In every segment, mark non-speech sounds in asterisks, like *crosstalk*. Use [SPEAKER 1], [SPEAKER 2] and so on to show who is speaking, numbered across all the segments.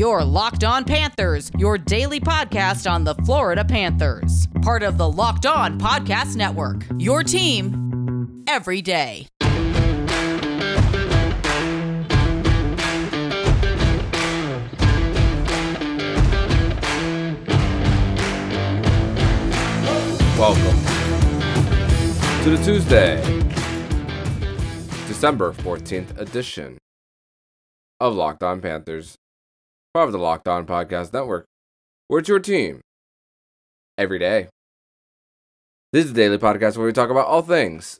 [SPEAKER 1] Your Locked On Panthers, your daily podcast on the Florida Panthers. Part of the Locked On Podcast Network. Your team every day.
[SPEAKER 2] Welcome to the Tuesday, December 14th edition of Locked On Panthers, part of the Locked On Podcast Network, where it's your team every day. This is the daily podcast where we talk about all things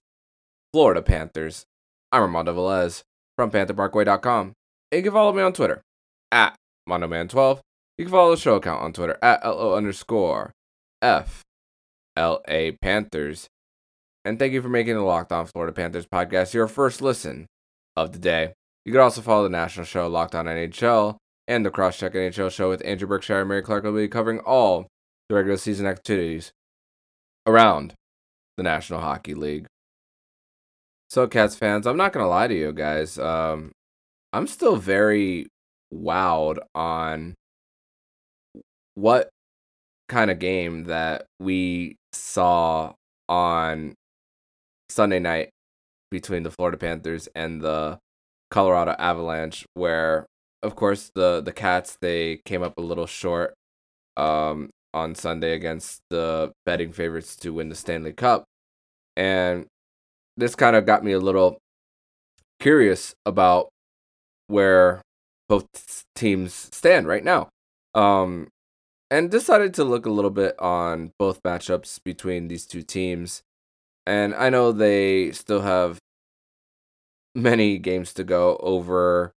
[SPEAKER 2] Florida Panthers. I'm Armando Velez from PantherParkway.com. And you can follow me on Twitter at MondoMan12. You can follow the show account on Twitter at LO underscore F L A Panthers. And thank you for making the Locked On Florida Panthers podcast your first listen of the day. You can also follow the national show Locked On NHL and the Crosscheck NHL show with Andrew Berkshire and Mary Clark will be covering all the regular season activities around the National Hockey League. So, Cats fans, I'm not gonna lie to you guys. Um, I'm still very wowed on what kind of game that we saw on Sunday night between the Florida Panthers and the Colorado Avalanche, where of course the the Cats they came up a little short um, on Sunday against the betting favorites to win the Stanley Cup, and this kind of got me a little curious about where both teams stand right now. Um, and decided to look a little bit on both matchups between these two teams. And I know they still have many games to go over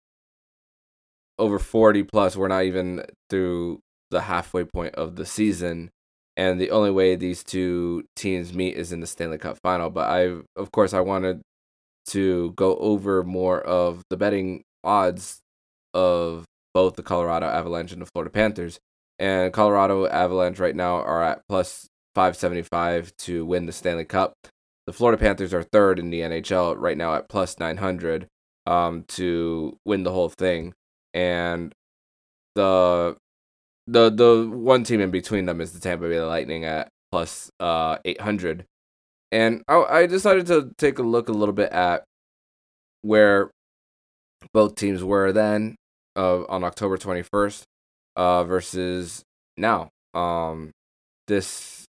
[SPEAKER 2] over 40 plus. We're not even through the halfway point of the season. And the only way these two teams meet is in the Stanley Cup final. But I, of course, I wanted to go over more of the betting odds of both the Colorado Avalanche and the Florida Panthers. And Colorado Avalanche right now are at plus 575 to win the Stanley Cup. The Florida Panthers are third in the NHL right now at plus 900 um, to win the whole thing. And the the the one team in between them is the Tampa Bay Lightning at plus uh 800. And I, I decided to take a look a little bit at where both teams were then uh, on October 21st uh, versus now. Um, this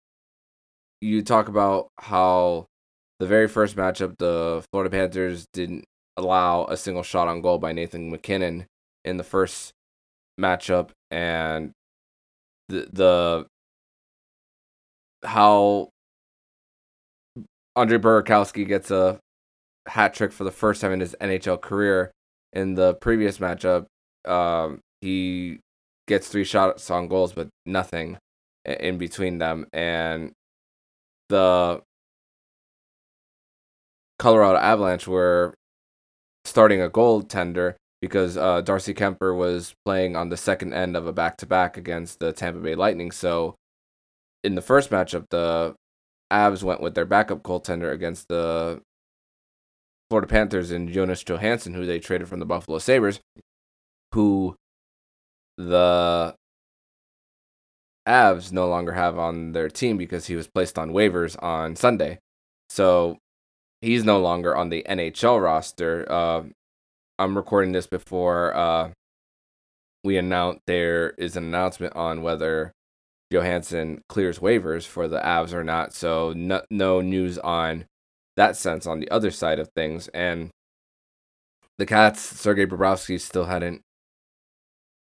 [SPEAKER 2] you talk about how the very first matchup, the Florida Panthers didn't allow a single shot on goal by Nathan MacKinnon in the first matchup, and the the how Andre Burakovsky gets a hat trick for the first time in his NHL career. In the previous matchup, um, he gets three shots on goals, but nothing in between them. And the Colorado Avalanche were starting a goaltender because uh, Darcy Kuemper was playing on the second end of a back to back against the Tampa Bay Lightning. So in the first matchup, the Avs went with their backup goaltender against the Florida Panthers and Jonas Johansson, who they traded from the Buffalo Sabres, who the Avs no longer have on their team because he was placed on waivers on Sunday. So he's no longer on the NHL roster. Uh, I'm recording this before uh, we announce there is an announcement on whether Johansson clears waivers for the Avs or not. So no, no news on that sense on the other side of things. And the Cats, Sergei Bobrovsky still hadn't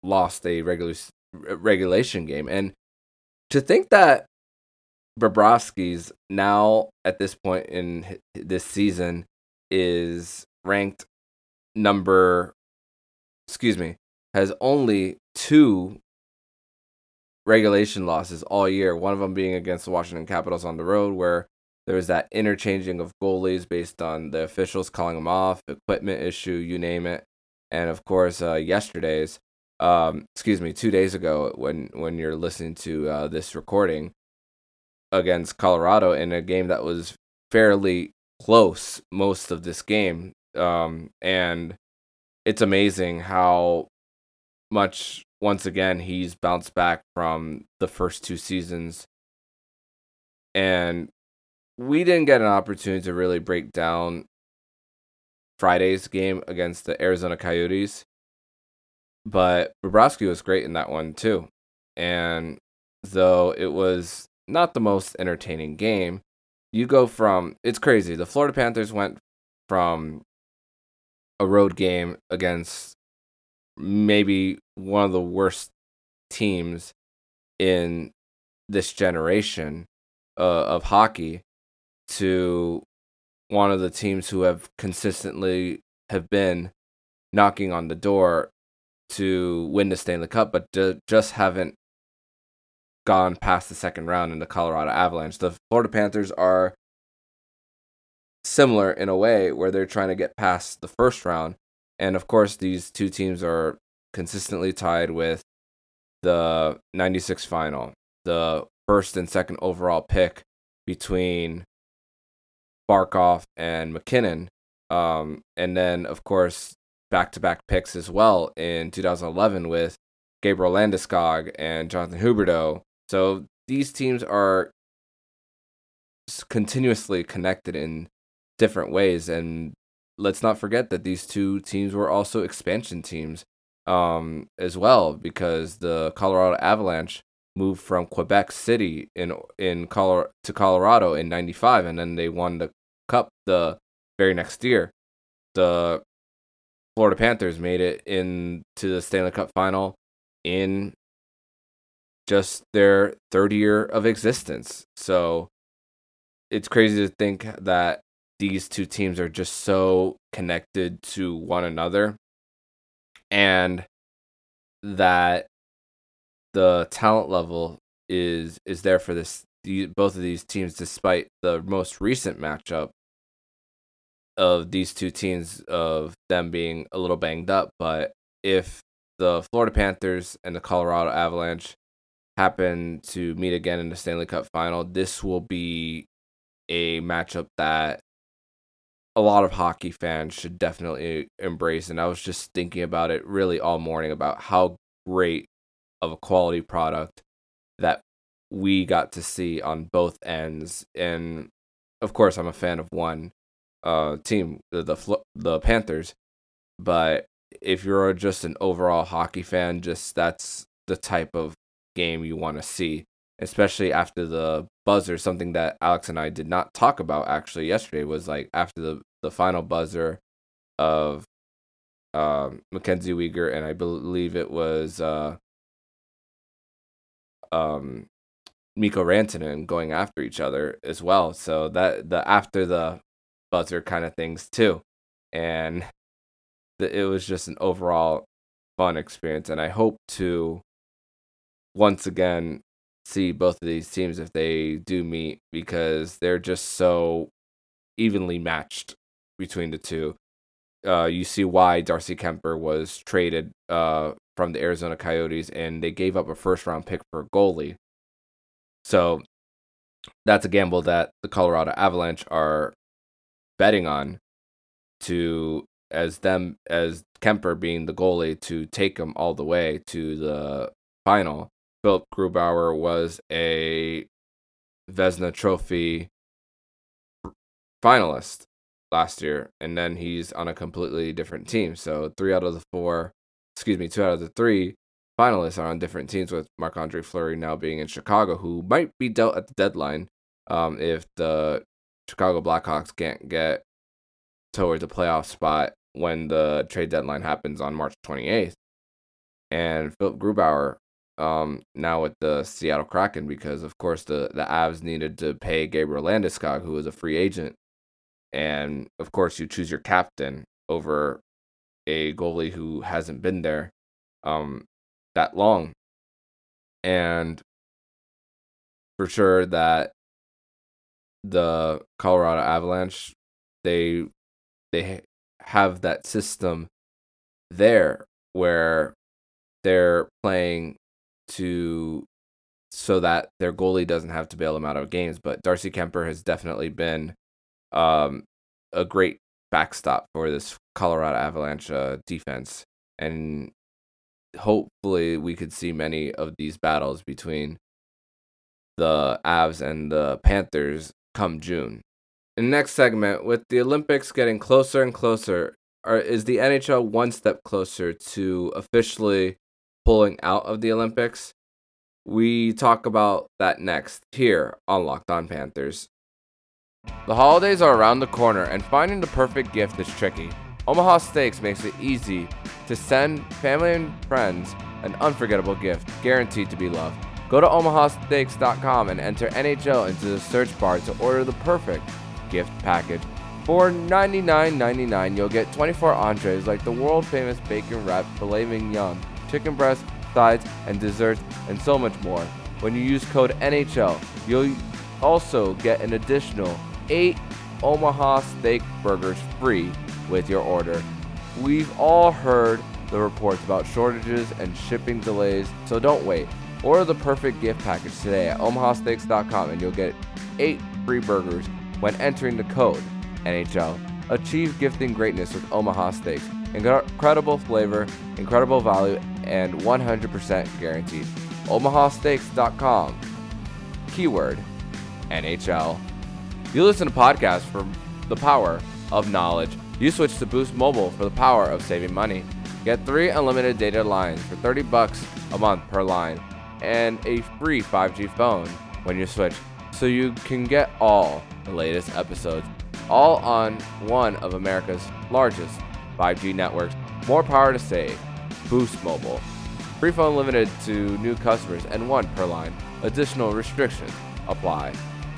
[SPEAKER 2] lost a regular regulation game, and to think that Bobrovsky's now at this point in this season is ranked number excuse me has only two regulation losses all year one of them being against the Washington Capitals on the road where there was that interchanging of goalies based on the officials calling them off equipment issue you name it. And of course uh, yesterday's um, excuse me, two days ago when when you're listening to uh, this recording against Colorado in a game that was fairly close most of this game, um, and it's amazing how much once again, he's bounced back from the first two seasons. And we didn't get an opportunity to really break down Friday's game against the Arizona Coyotes. But Bobrovsky was great in that one too. And though it was not the most entertaining game, you go from it's crazy. The Florida Panthers went from a road game against maybe one of the worst teams in this generation uh, of hockey to one of the teams who have consistently have been knocking on the door to win the Stanley Cup, but just haven't gone past the second round in the Colorado Avalanche. The Florida Panthers are similar in a way where they're trying to get past the first round. And of course, these two teams are consistently tied with the 96 final, the first and second overall pick between Barkov and MacKinnon. Um, and then, of course, back to back picks as well in 2011 with Gabriel Landeskog and Jonathan Huberdeau. So these teams are continuously connected in different ways. And let's not forget that these two teams were also expansion teams um, as well, because the Colorado Avalanche moved from Quebec City in in Colorado to Colorado in '95, and then they won the Cup the very next year. The Florida Panthers made it into the Stanley Cup final in just their third year of existence. So it's crazy to think that these two teams are just so connected to one another. And that the talent level is is there for this both of these teams despite the most recent matchup of these two teams of them being a little banged up. But if the Florida Panthers and the Colorado Avalanche happen to meet again in the Stanley Cup final this will be a matchup that a lot of hockey fans should definitely embrace and I was just thinking about it really all morning about how great of a quality product that we got to see on both ends. And of course I'm a fan of one uh team the the, the Panthers but if you're just an overall hockey fan just that's the type of game you want to see especially after the buzzer something that Alex and I did not talk about actually yesterday was like after the the final buzzer of um Mackenzie Weegar and I believe it was uh um Mikko Rantanen going after each other as well. So that the after the buzzer kind of things too. And the, it was just an overall fun experience and I hope to once again see both of these teams if they do meet because they're just so evenly matched between the two. Uh, you see why Darcy Kuemper was traded uh, from the Arizona Coyotes, and they gave up a first round pick for a goalie. So that's a gamble that the Colorado Avalanche are betting on to as them as Kuemper being the goalie to take them all the way to the final. Philipp Grubauer was a Vezina Trophy finalist last year, and then he's on a completely different team. So three out of the four, excuse me, two out of the three finalists are on different teams. With Marc Andre Fleury now being in Chicago, who might be dealt at the deadline um, if the Chicago Blackhawks can't get towards a playoff spot when the trade deadline happens on March 28th. And Philipp Grubauer um, now with the Seattle Kraken because, of course, the, the Avs needed to pay Gabriel Landeskog, who was a free agent. And, of course, you choose your captain over a goalie who hasn't been there um, that long. And for sure that the Colorado Avalanche, they they have that system there where they're playing to so that their goalie doesn't have to bail them out of games. But Darcy Kuemper has definitely been um, a great backstop for this Colorado Avalanche uh, defense, and hopefully we could see many of these battles between the Avs and the Panthers come June. In next segment, with the Olympics getting closer and closer, are, is the NHL one step closer to officially pulling out of the Olympics? We talk about that next here on Locked On Panthers. The holidays are around the corner, and finding the perfect gift is tricky. Omaha Steaks makes it easy to send family and friends an unforgettable gift guaranteed to be loved. Go to omahasteaks.com and enter NHL into the search bar to order the perfect gift package. For $99.99, you'll get 24 entrees like the world famous bacon wrapped filet mignon, chicken breast, sides, and desserts, and so much more. When you use code NHL, you'll also get an additional 8 Omaha steak burgers free with your order. We've all heard the reports about shortages and shipping delays, so don't wait. Order the perfect gift package today at omahasteaks.com and you'll get 8 free burgers when entering the code NHL. Achieve gifting greatness with Omaha Steaks. Incredible flavor, incredible value, and 100% guaranteed. omahasteaks.com. Keyword NHL. You listen to podcasts for the power of knowledge. You switch to Boost Mobile for the power of saving money. Get three unlimited data lines for 30 bucks a month per line and a free 5G phone when you switch so you can get all the latest episodes all on one of America's largest 5G networks. More power to save. Boost Mobile. Free phone limited to new customers and one per line. Additional restrictions apply.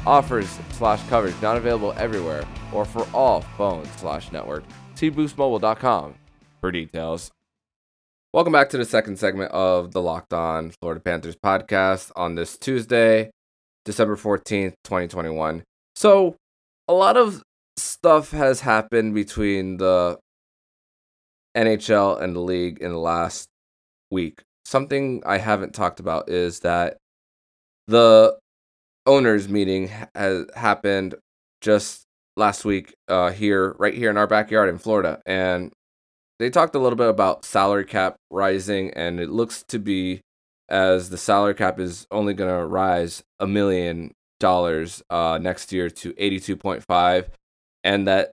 [SPEAKER 2] Offers slash coverage not available everywhere or for all phones slash network. See boostmobile.com for details. Welcome back to the second segment of the Locked On Florida Panthers podcast on this Tuesday, December 14th, 2021. So, a lot of stuff has happened between the NHL and the league in the last week. Something I haven't talked about is that the owners meeting has happened just last week uh, here right here in our backyard in Florida and they talked a little bit about salary cap rising, and it looks to be as the salary cap is only going to rise a million dollars uh, next year to 82.5, and that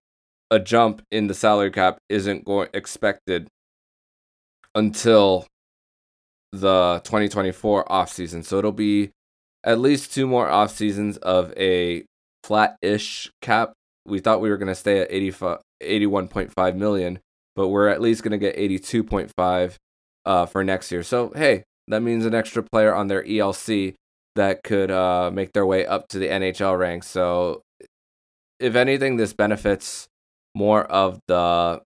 [SPEAKER 2] a jump in the salary cap isn't going expected until the 2024 offseason. So it'll be at least two more off seasons of a flat-ish cap. We thought we were going to stay at 85, 81.5 million, but we're at least going to get 82.5 uh, for next year. So, hey, that means an extra player on their ELC that could uh, make their way up to the NHL ranks. So, if anything, this benefits more of the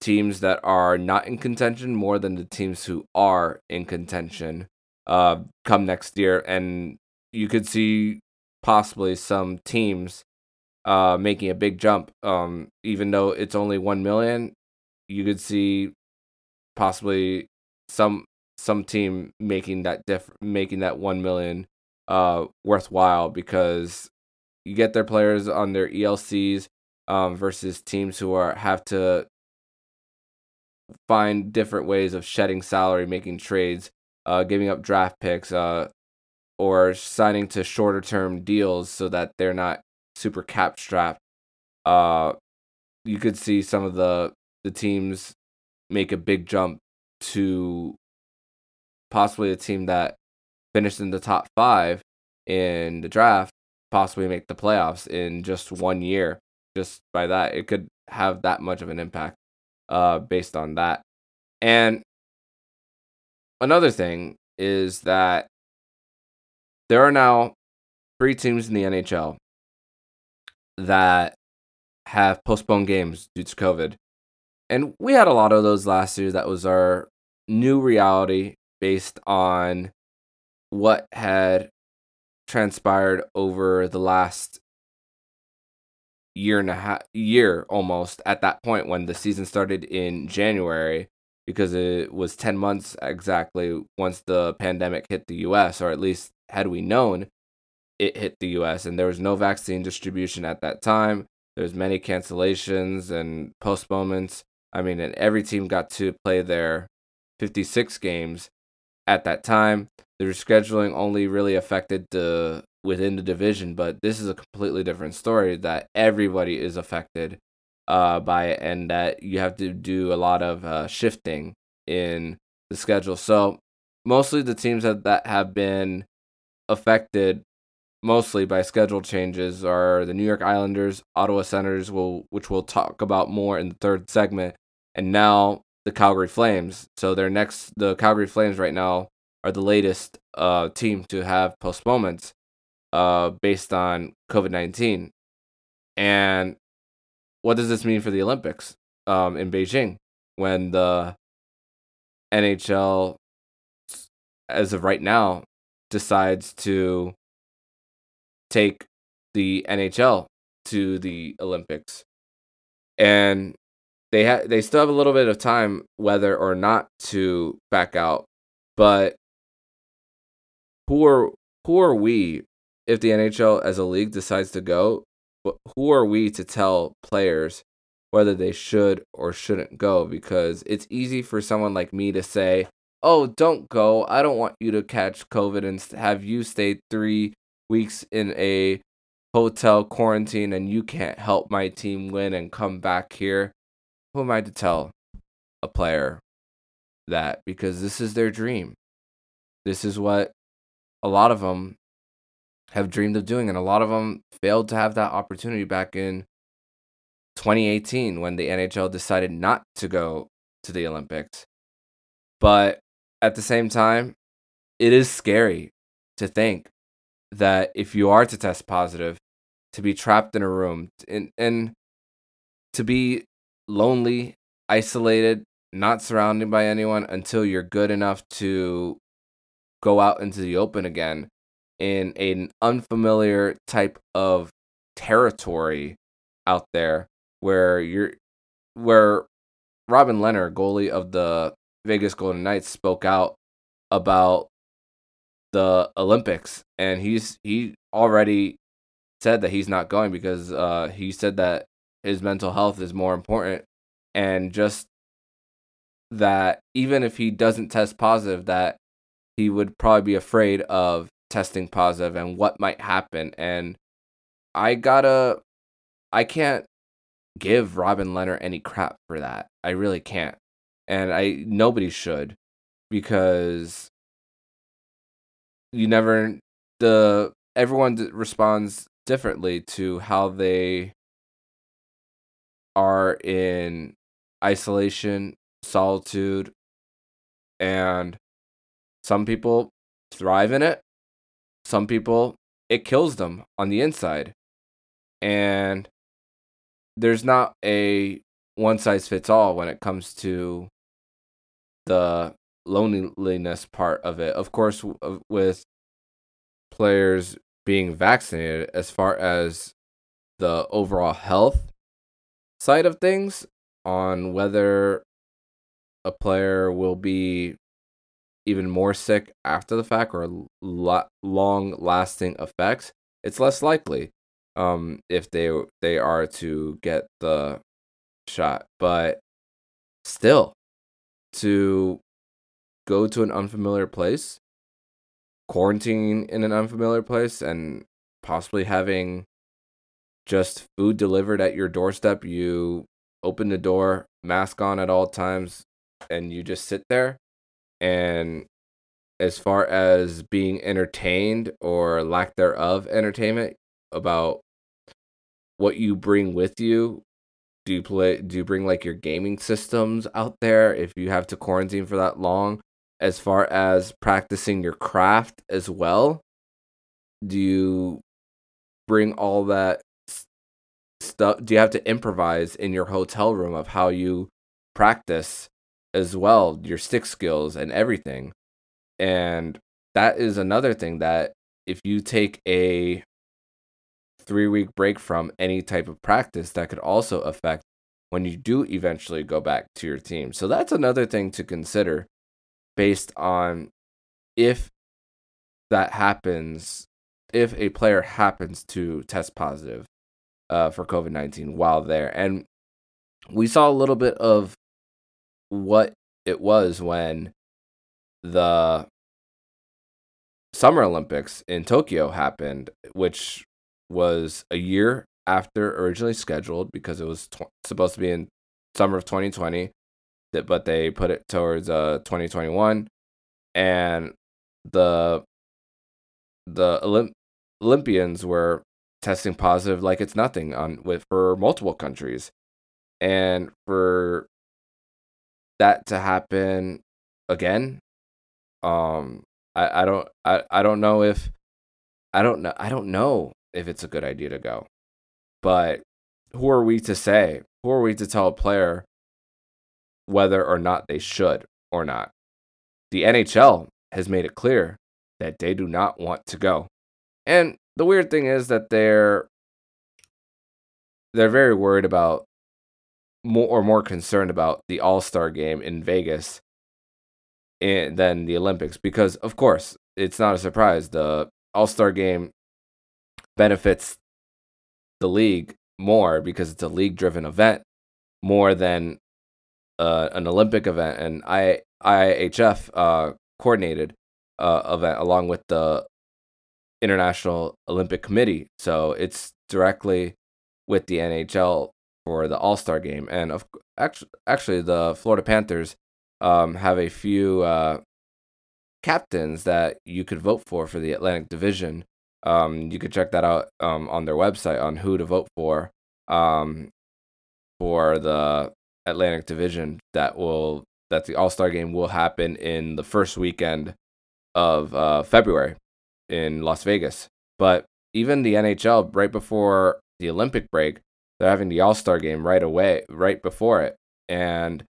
[SPEAKER 2] teams that are not in contention more than the teams who are in contention uh, come next year. And you could see possibly some teams uh, making a big jump. Um, even though it's only one million, you could see possibly some some team making that diff making that one million uh worthwhile because you get their players on their ELCs um versus teams who are have to find different ways of shedding salary, making trades, uh giving up draft picks, uh or signing to shorter term deals so that they're not super cap strapped. Uh you could see some of the the teams make a big jump to possibly a team that finished in the top five in the draft possibly make the playoffs in just one year just by that it could have that much of an impact uh based on that and another thing is that there are now three teams in the NHL that have postponed games due to covid and we had a lot of those last year. That was our new reality based on what had transpired over the last year and a half year almost at that point when the season started in January because it was 10 months exactly once the pandemic hit the US or at least had we known it hit the US and there was no vaccine distribution at that time. There's many cancellations and postponements. I mean, and every team got to play their 56 games at that time. Their scheduling only really affected the within the division, but this is a completely different story that everybody is affected uh, by it, and that you have to do a lot of uh, shifting in the schedule. So mostly the teams that, that have been affected mostly by schedule changes are the New York Islanders, Ottawa Senators, will which we'll talk about more in the third segment, and now the Calgary Flames. So their next, the Calgary Flames right now are the latest uh, team to have postponements uh, based on COVID nineteen, and what does this mean for the Olympics um, in Beijing when the NHL, as of right now, decides to take the NHL to the Olympics. And they ha- they still have a little bit of time whether or not to back out, but who are who are we if the NHL as a league decides to go? Who are we to tell players whether they should or shouldn't go because it's easy for someone like me to say, "Oh, don't go. I don't want you to catch COVID and have you stay 3 weeks in a hotel quarantine and you can't help my team win and come back here." Who am I to tell a player that because this is their dream. This is what a lot of them have dreamed of doing and a lot of them failed to have that opportunity back in 2018 when the NHL decided not to go to the Olympics. But at the same time, it is scary to think that if you are to test positive, to be trapped in a room and, and to be lonely, isolated, not surrounded by anyone until you're good enough to go out into the open again in an unfamiliar type of territory out there where you're where Robin Lehner, goalie of the Vegas Golden Knights, spoke out about the Olympics, and he's he already said that he's not going because uh, he said that his mental health is more important, and just that even if he doesn't test positive, that he would probably be afraid of testing positive and what might happen. And I gotta, I can't give Robin Lehner any crap for that. I really can't. And I nobody should because you never the everyone responds differently to how they are in isolation, solitude, and some people thrive in it. Some people it kills them on the inside. And there's not a one size fits all when it comes to the loneliness part of it. Of course, with players being vaccinated, as far as the overall health side of things, on whether a player will be even more sick after the fact or long lasting effects, it's less likely um, if they they are to get the shot. But still, to go to an unfamiliar place, quarantine in an unfamiliar place, and possibly having just food delivered at your doorstep, you open the door, mask on at all times, and you just sit there. And as far as being entertained or lack thereof entertainment about what you bring with you do you play do you bring like your gaming systems out there if you have to quarantine for that long? As far as practicing your craft as well do you bring all that stuff do you have to improvise in your hotel room of how you practice as well your stick skills and everything and that is another thing that if you take a three week break from any type of practice that could also affect when you do eventually go back to your team. So that's another thing to consider based on if that happens, if a player happens to test positive uh, for COVID 19 while there. And we saw a little bit of what it was when the Summer Olympics in Tokyo happened, which was a year after originally scheduled because it was tw- supposed to be in summer of 2020 that but they put it towards uh 2021 and the the Olymp- Olympians were testing positive like it's nothing on with for multiple countries. And for that to happen again um i i don't i i don't know if i don't know i don't know if it's a good idea to go. But who are we to say who are we to tell a player whether or not they should or not? The nhl has made it clear that they do not want to go. And the weird thing is that they're they're very worried about more or more concerned about the All-Star game in Vegas in, than the Olympics because of course, it's not a surprise the All-Star game benefits the league more because it's a league-driven event more than uh, an Olympic event and I IHF uh, coordinated uh, event along with the International Olympic Committee. So it's directly with the NHL for the All Star game. And of actually, actually, the Florida Panthers um, have a few uh, captains that you could vote for for the Atlantic Division. Um, you could check that out um, on their website on who to vote for um, for the Atlantic Division. That will that the All Star game will happen in the first weekend of uh, February in Las Vegas. But even the NHL, right before the Olympic break, they're having the All Star game right away, right before it. And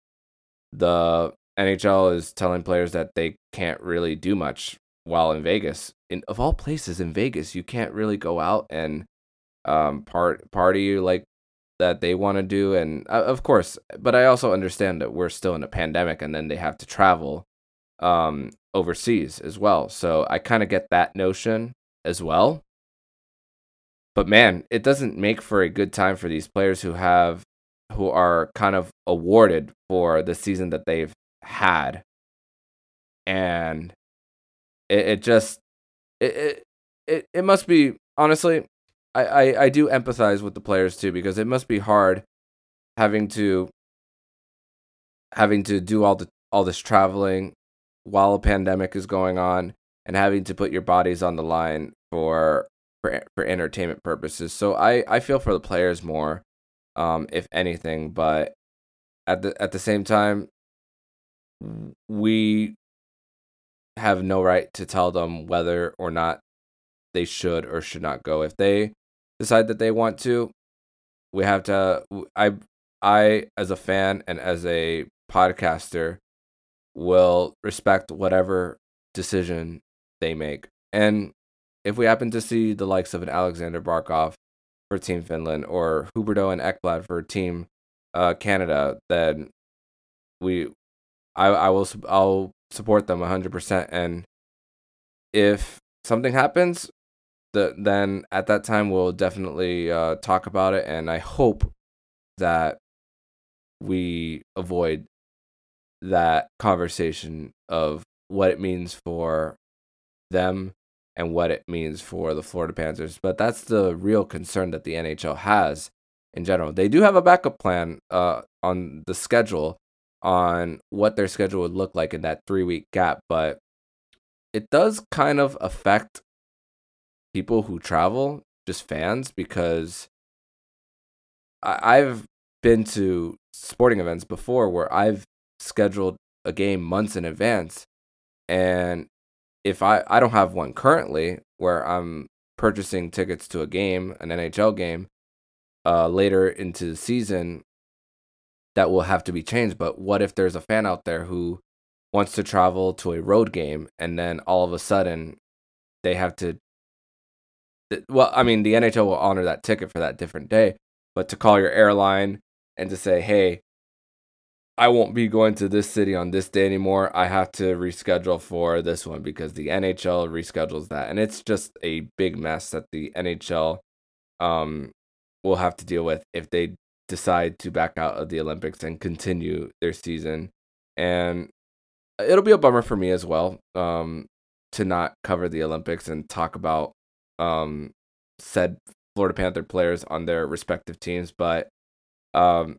[SPEAKER 2] the NHL is telling players that they can't really do much while in Vegas. In of all places in Vegas, you can't really go out and um part party like that they want to do and uh, of course but i also understand that we're still in a pandemic and then they have to travel um overseas as well. So I kind of get that notion as well. But man, it doesn't make for a good time for these players who have who are kind of awarded for the season that they've had. And it, it just it, it it it must be honestly I, I, I do empathize with the players too because it must be hard having to having to do all the all this traveling while a pandemic is going on and having to put your bodies on the line for for for entertainment purposes. So I I feel for the players more, um, if anything, but at the at the same time, we have no right to tell them whether or not they should or should not go. If they decide that they want to, we have to. I I as a fan and as a podcaster will respect whatever decision they make. And if we happen to see the likes of an Alexander Barkov for Team Finland or Huberdeau and Ekblad for Team uh, Canada, then we, I, I will, I'll support them 100%. And if something happens, the, then at that time we'll definitely uh, talk about it. And I hope that we avoid that conversation of what it means for them and what it means for the Florida Panthers. But that's the real concern that the NHL has in general. They do have a backup plan uh, on the schedule on what their schedule would look like in that three week gap, but it does kind of affect people who travel, just fans, because I- I've been to sporting events before where I've scheduled a game months in advance and if I I don't have one currently where I'm purchasing tickets to a game, an NHL game, uh, later into the season, that will have to be changed. But what if there's a fan out there who wants to travel to a road game and then all of a sudden they have to? Well, I mean, the NHL will honor that ticket for that different day, but to call your airline and to say, hey, I won't be going to this city on this day anymore. I have to reschedule for this one because the NHL reschedules that. And it's just a big mess that the NHL um, will have to deal with if they decide to back out of the Olympics and continue their season and it'll be a bummer for me as well um, to not cover the Olympics and talk about um, said Florida Panther players on their respective teams. But um,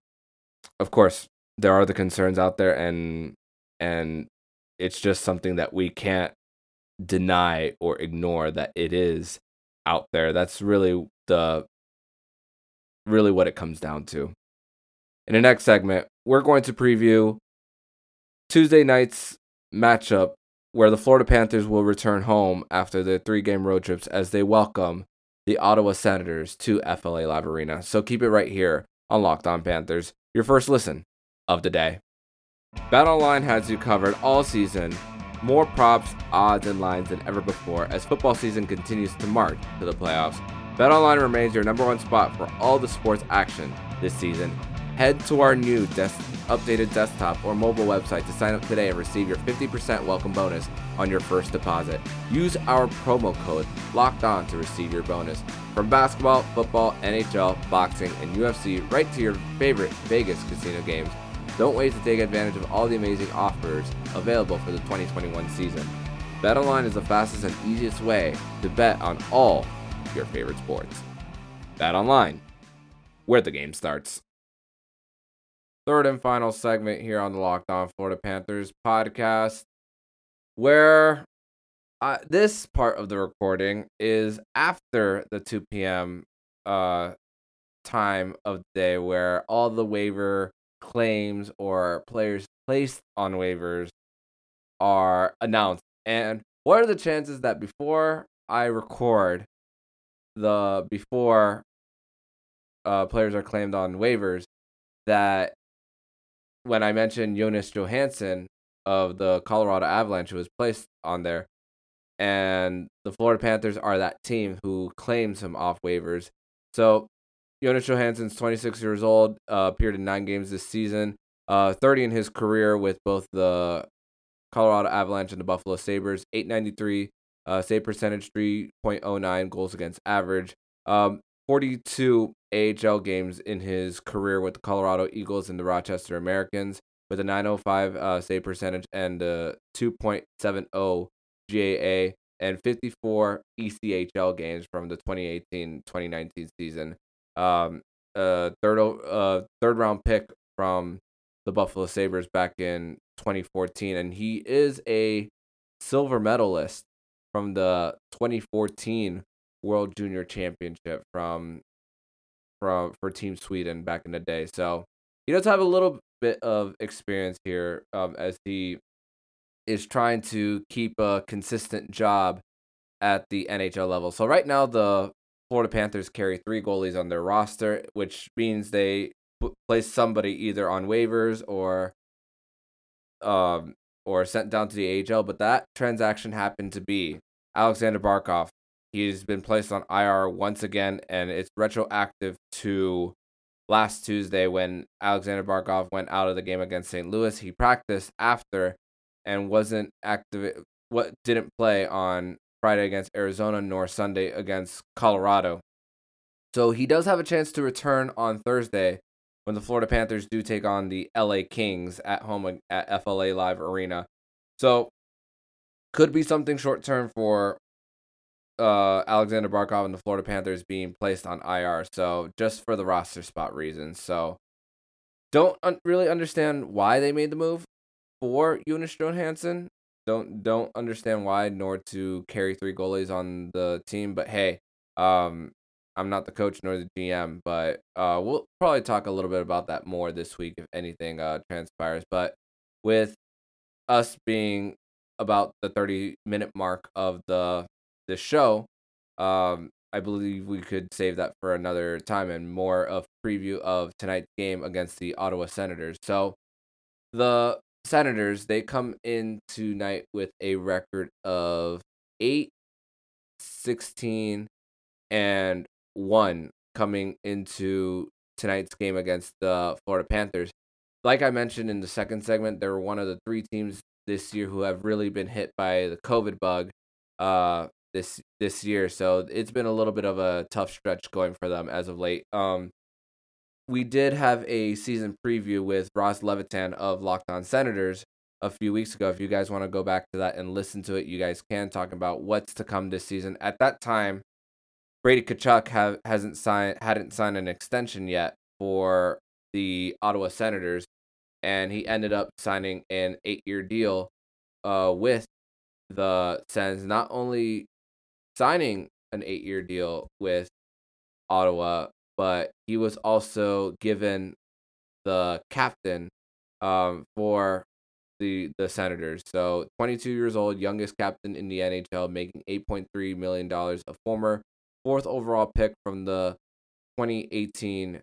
[SPEAKER 2] of course, there are the concerns out there, and and it's just something that we can't deny or ignore that it is out there. That's really the really what it comes down to. In the next segment, we're going to preview Tuesday night's matchup where the Florida Panthers will return home after their three game road trips as they welcome the Ottawa Senators to FLA Live Arena. So keep it right here on Locked On Panthers, your first listen of the day. BetOnline has you covered all season. More props, odds, and lines than ever before as football season continues to march to the playoffs. BetOnline remains your number one spot for all the sports action this season. Head to our new des- updated desktop or mobile website to sign up today and receive your 50% welcome bonus on your first deposit. Use our promo code LOCKED ON to receive your bonus. From basketball, football, NHL, boxing, and UFC, right to your favorite Vegas casino games. Don't wait to take advantage of all the amazing offers available for the 2021 season. BetOnline is the fastest and easiest way to bet on all your favorite sports. BetOnline, where the game starts. Third and final segment here on the Locked On Florida Panthers podcast, where uh, this part of the recording is after the 2 p.m. Uh, time of day, where all the waiver claims or players placed on waivers are announced. And what are the chances that before I record the before uh, players are claimed on waivers that when I mentioned Jonas Johansson of the Colorado Avalanche who was placed on there and the Florida Panthers are that team who claims him off waivers. So Jonas Johansson's 26 years old, uh, appeared in nine games this season, uh, 30 in his career with both the Colorado Avalanche and the Buffalo Sabres, 893 uh, save percentage, 3.09 goals against average, um, 42 AHL games in his career with the Colorado Eagles and the Rochester Americans with a 905 uh, save percentage and a 2.70 GAA and 54 ECHL games from the 2018-2019 season um, uh, third uh, third round pick from the Buffalo Sabres back in 2014, and he is a silver medalist from the 2014 World Junior Championship from from for Team Sweden back in the day. So he does have a little bit of experience here um, as he is trying to keep a consistent job at the NHL level. So right now the Florida Panthers carry three goalies on their roster, which means they place somebody either on waivers or um or sent down to the AHL. But that transaction happened to be Alexander Barkov. He's been placed on IR once again, and it's retroactive to last Tuesday when Alexander Barkov went out of the game against St. Louis. He practiced after and wasn't active. What didn't play on Friday against Arizona nor Sunday against Colorado. So he does have a chance to return on Thursday when the Florida Panthers do take on the LA Kings at home at FLA Live Arena. So could be something short term for uh, Alexander Barkov and the Florida Panthers being placed on IR. So just for the roster spot reasons. So don't un- really understand why they made the move for Jonas Johansson don't don't understand why nor to carry three goalies on the team. But hey, um, I'm not the coach nor the GM, but uh, we'll probably talk a little bit about that more this week if anything uh, transpires. But with us being about the 30 minute mark of the the show, um, I believe we could save that for another time and more of preview of tonight's game against the Ottawa Senators. So the Senators, they come in tonight with a record of 8, 16, and 1 coming into tonight's game against the Florida Panthers. Like I mentioned in the second segment, they're one of the three teams this year who have really been hit by the COVID bug uh this this year. So it's been a little bit of a tough stretch going for them as of late. Um we did have a season preview with Ross Levitan of Locked On Senators a few weeks ago. If you guys want to go back to that and listen to it, you guys can talk about what's to come this season. At that time, Brady Tkachuk have, hasn't signed hadn't signed an extension yet for the Ottawa Senators, and he ended up signing an eight-year deal uh, with the Sens. Not only signing an eight-year deal with Ottawa, but he was also given the captain um, for the the Senators. So 22 years old, youngest captain in the NHL, making 8.3 million dollars, a former fourth overall pick from the 2018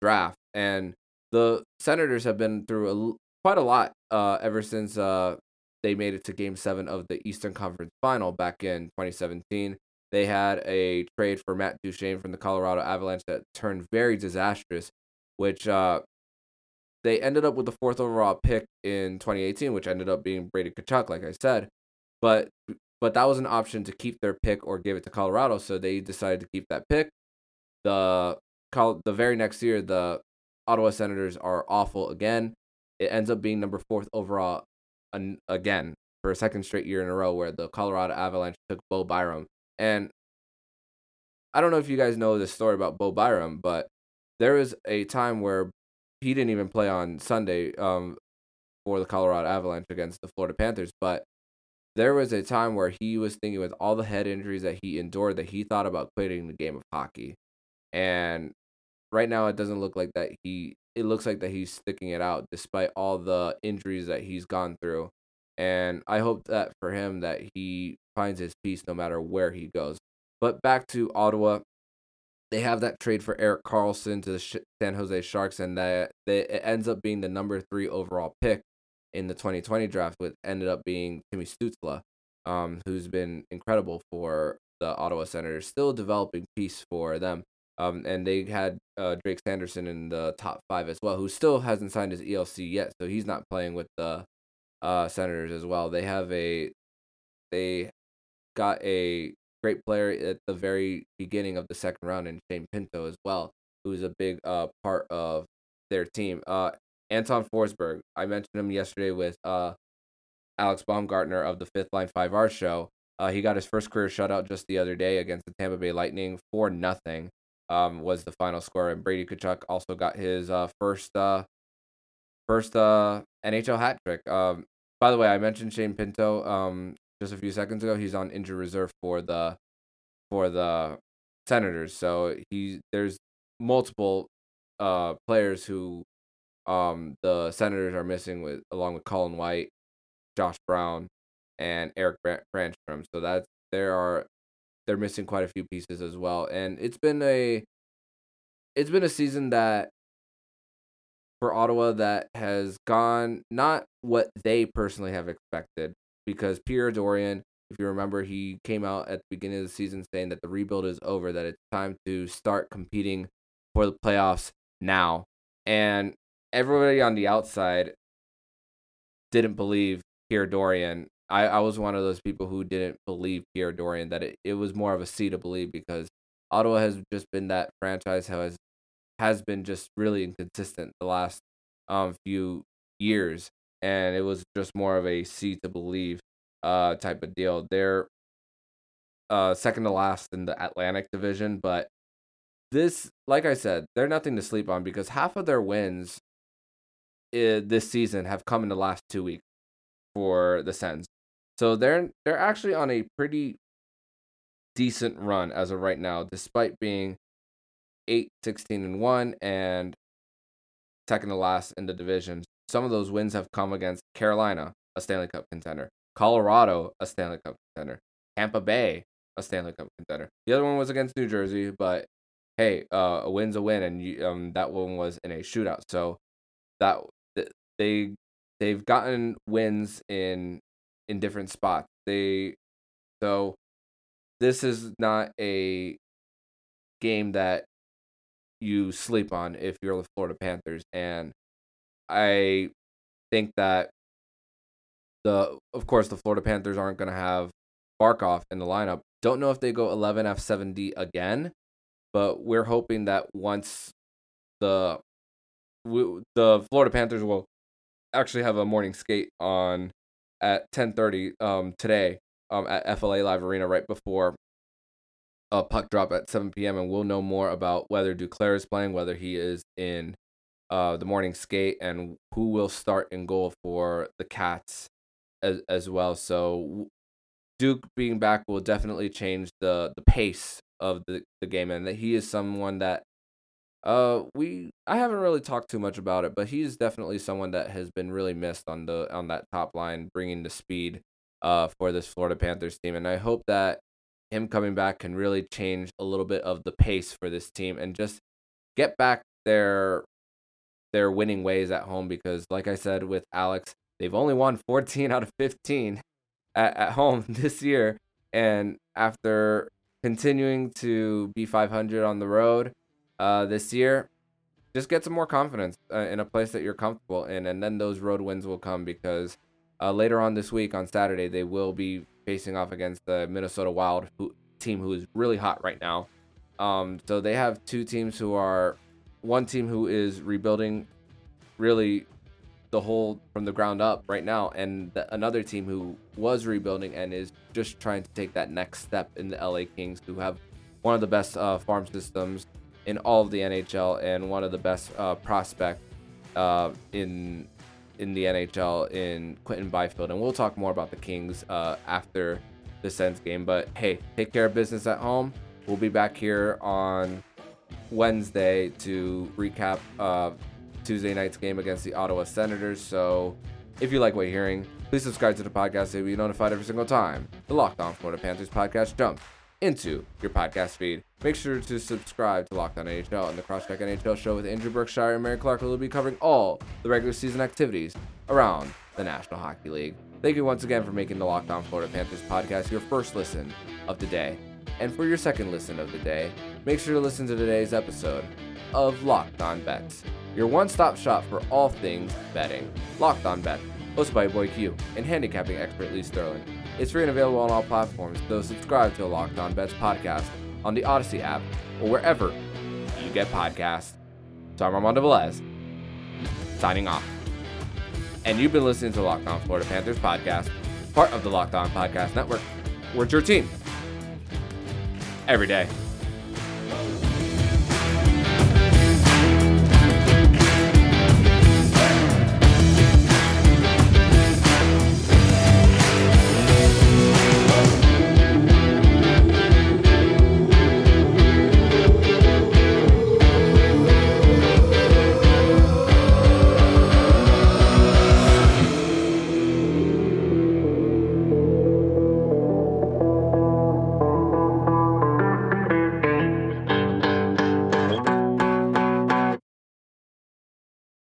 [SPEAKER 2] draft, and the Senators have been through a, quite a lot uh, ever since uh, they made it to Game Seven of the Eastern Conference Final back in 2017. They had a trade for Matt Duchene from the Colorado Avalanche that turned very disastrous, which uh, they ended up with the fourth overall pick in 2018, which ended up being Brady Tkachuk, like I said. But but that was an option to keep their pick or give it to Colorado, so they decided to keep that pick. The the very next year, the Ottawa Senators are awful again. It ends up being number fourth overall an, again for a second straight year in a row, where the Colorado Avalanche took Bo Byram. And I don't know if you guys know this story about Bo Byram, but there was a time where he didn't even play on Sunday um, for the Colorado Avalanche against the Florida Panthers. But there was a time where he was thinking, with all the head injuries that he endured, that he thought about quitting the game of hockey. And right now, it doesn't look like that. He it looks like that he's sticking it out despite all the injuries that he's gone through. And I hope that for him that he finds his peace no matter where he goes. But back to Ottawa, they have that trade for Erik Karlsson to the San Jose Sharks, and that they, it ends up being the number three overall pick in the 2020 draft, which ended up being Timmy Stützle, um, who's been incredible for the Ottawa Senators, still developing piece for them. Um, and they had uh, Jake Sanderson in the top five as well, who still hasn't signed his ELC yet, so he's not playing with the uh, Senators as well. They have a, they got a great player at the very beginning of the second round in Shane Pinto as well, who's a big uh part of their team. Uh, Anton Forsberg, I mentioned him yesterday with uh Alex Baumgartner of the Fifth Line Five R show. Uh, he got his first career shutout just the other day against the Tampa Bay Lightning for nothing. Um, was the final score, and Brady Tkachuk also got his uh first uh first uh NHL hat trick. Um, by the way, I mentioned Shane Pinto. Um, just a few seconds ago. He's on injured reserve for the for the Senators. So he there's multiple uh players who um the Senators are missing with along with Colin White, Josh Brown, and Erik Brännström. So that's there are they're missing quite a few pieces as well. And it's been a it's been a season that for Ottawa that has gone not what they personally have expected because Pierre Dorion, if you remember, he came out at the beginning of the season saying that the rebuild is over, that it's time to start competing for the playoffs now. And everybody on the outside didn't believe Pierre Dorion. I, I was one of those people who didn't believe Pierre Dorion, that it, it was more of a C to believe because Ottawa has just been that franchise has has been just really inconsistent the last um few years and it was just more of a see to believe uh type of deal. They're uh second to last in the Atlantic division, but this like I said, they're nothing to sleep on because half of their wins uh, this season have come in the last 2 weeks for the Sens. So they're they're actually on a pretty decent run as of right now despite being 8 16 and 1 and second to last in the division some of those wins have come against Carolina, a Stanley Cup contender, Colorado, a Stanley Cup contender, Tampa Bay, a Stanley Cup contender. The other one was against New Jersey, but hey, uh, a win's a win, and you, um, that one was in a shootout. So that they they've gotten wins in in different spots. They so this is not a game that you sleep on if you're the Florida Panthers and I think that the of course the Florida Panthers aren't going to have Barkov in the lineup. Don't know if they go 11 F7D again, but we're hoping that once the we, the Florida Panthers will actually have a morning skate on at 10:30 um today um at FLA Live Arena right before a puck drop at 7 p.m. and we'll know more about whether Duclair is playing, whether he is in uh the morning skate, and who will start in goal for the Cats as as well. So Duke being back will definitely change the the pace of the, the game and that he is someone that uh we I haven't really talked too much about it, but he's definitely someone that has been really missed on the on that top line bringing the speed uh for this Florida Panthers team and I hope that him coming back can really change a little bit of the pace for this team and just get back their their winning ways at home because like I said with Alex, they've only won 14 out of 15 at, at home *laughs* this year. And after continuing to be 500 on the road uh, this year, just get some more confidence uh, in a place that you're comfortable in, and then those road wins will come because uh, later on this week on Saturday they will be facing off against the Minnesota Wild who, team who is really hot right now. Um, so they have two teams who are one team who is rebuilding really the whole from the ground up right now, and the, another team who was rebuilding and is just trying to take that next step in the LA Kings, who have one of the best uh, farm systems in all of the NHL and one of the best uh, prospect uh, in in the NHL in Quinton Byfield. And we'll talk more about the Kings uh, after the Sens game. But hey, take care of business at home. We'll be back here on Wednesday to recap uh, Tuesday night's game against the Ottawa Senators. So if you like what you're hearing, please subscribe to the podcast so you'll be notified every single time the Locked On Florida Panthers podcast jumps into your podcast feed. Make sure to subscribe to Locked On NHL and the Crosscheck NHL show with Andrew Berkshire and Mary Clark, who will be covering all the regular season activities around the National Hockey League. Thank you once again for making the Locked On Florida Panthers podcast your first listen of the day. And for your second listen of the day, make sure to listen to today's episode of Locked On Bets, your one stop shop for all things betting. Locked On Bets, hosted by boy Q and handicapping expert Lee Sterling. It's free and available on all platforms, so subscribe to the Locked On Bets podcast on the Odyssey app or wherever you get podcasts. So I'm Armando Velez, signing off. And you've been listening to Locked On Florida Panthers podcast, part of the Locked On Podcast Network. We're your team every day.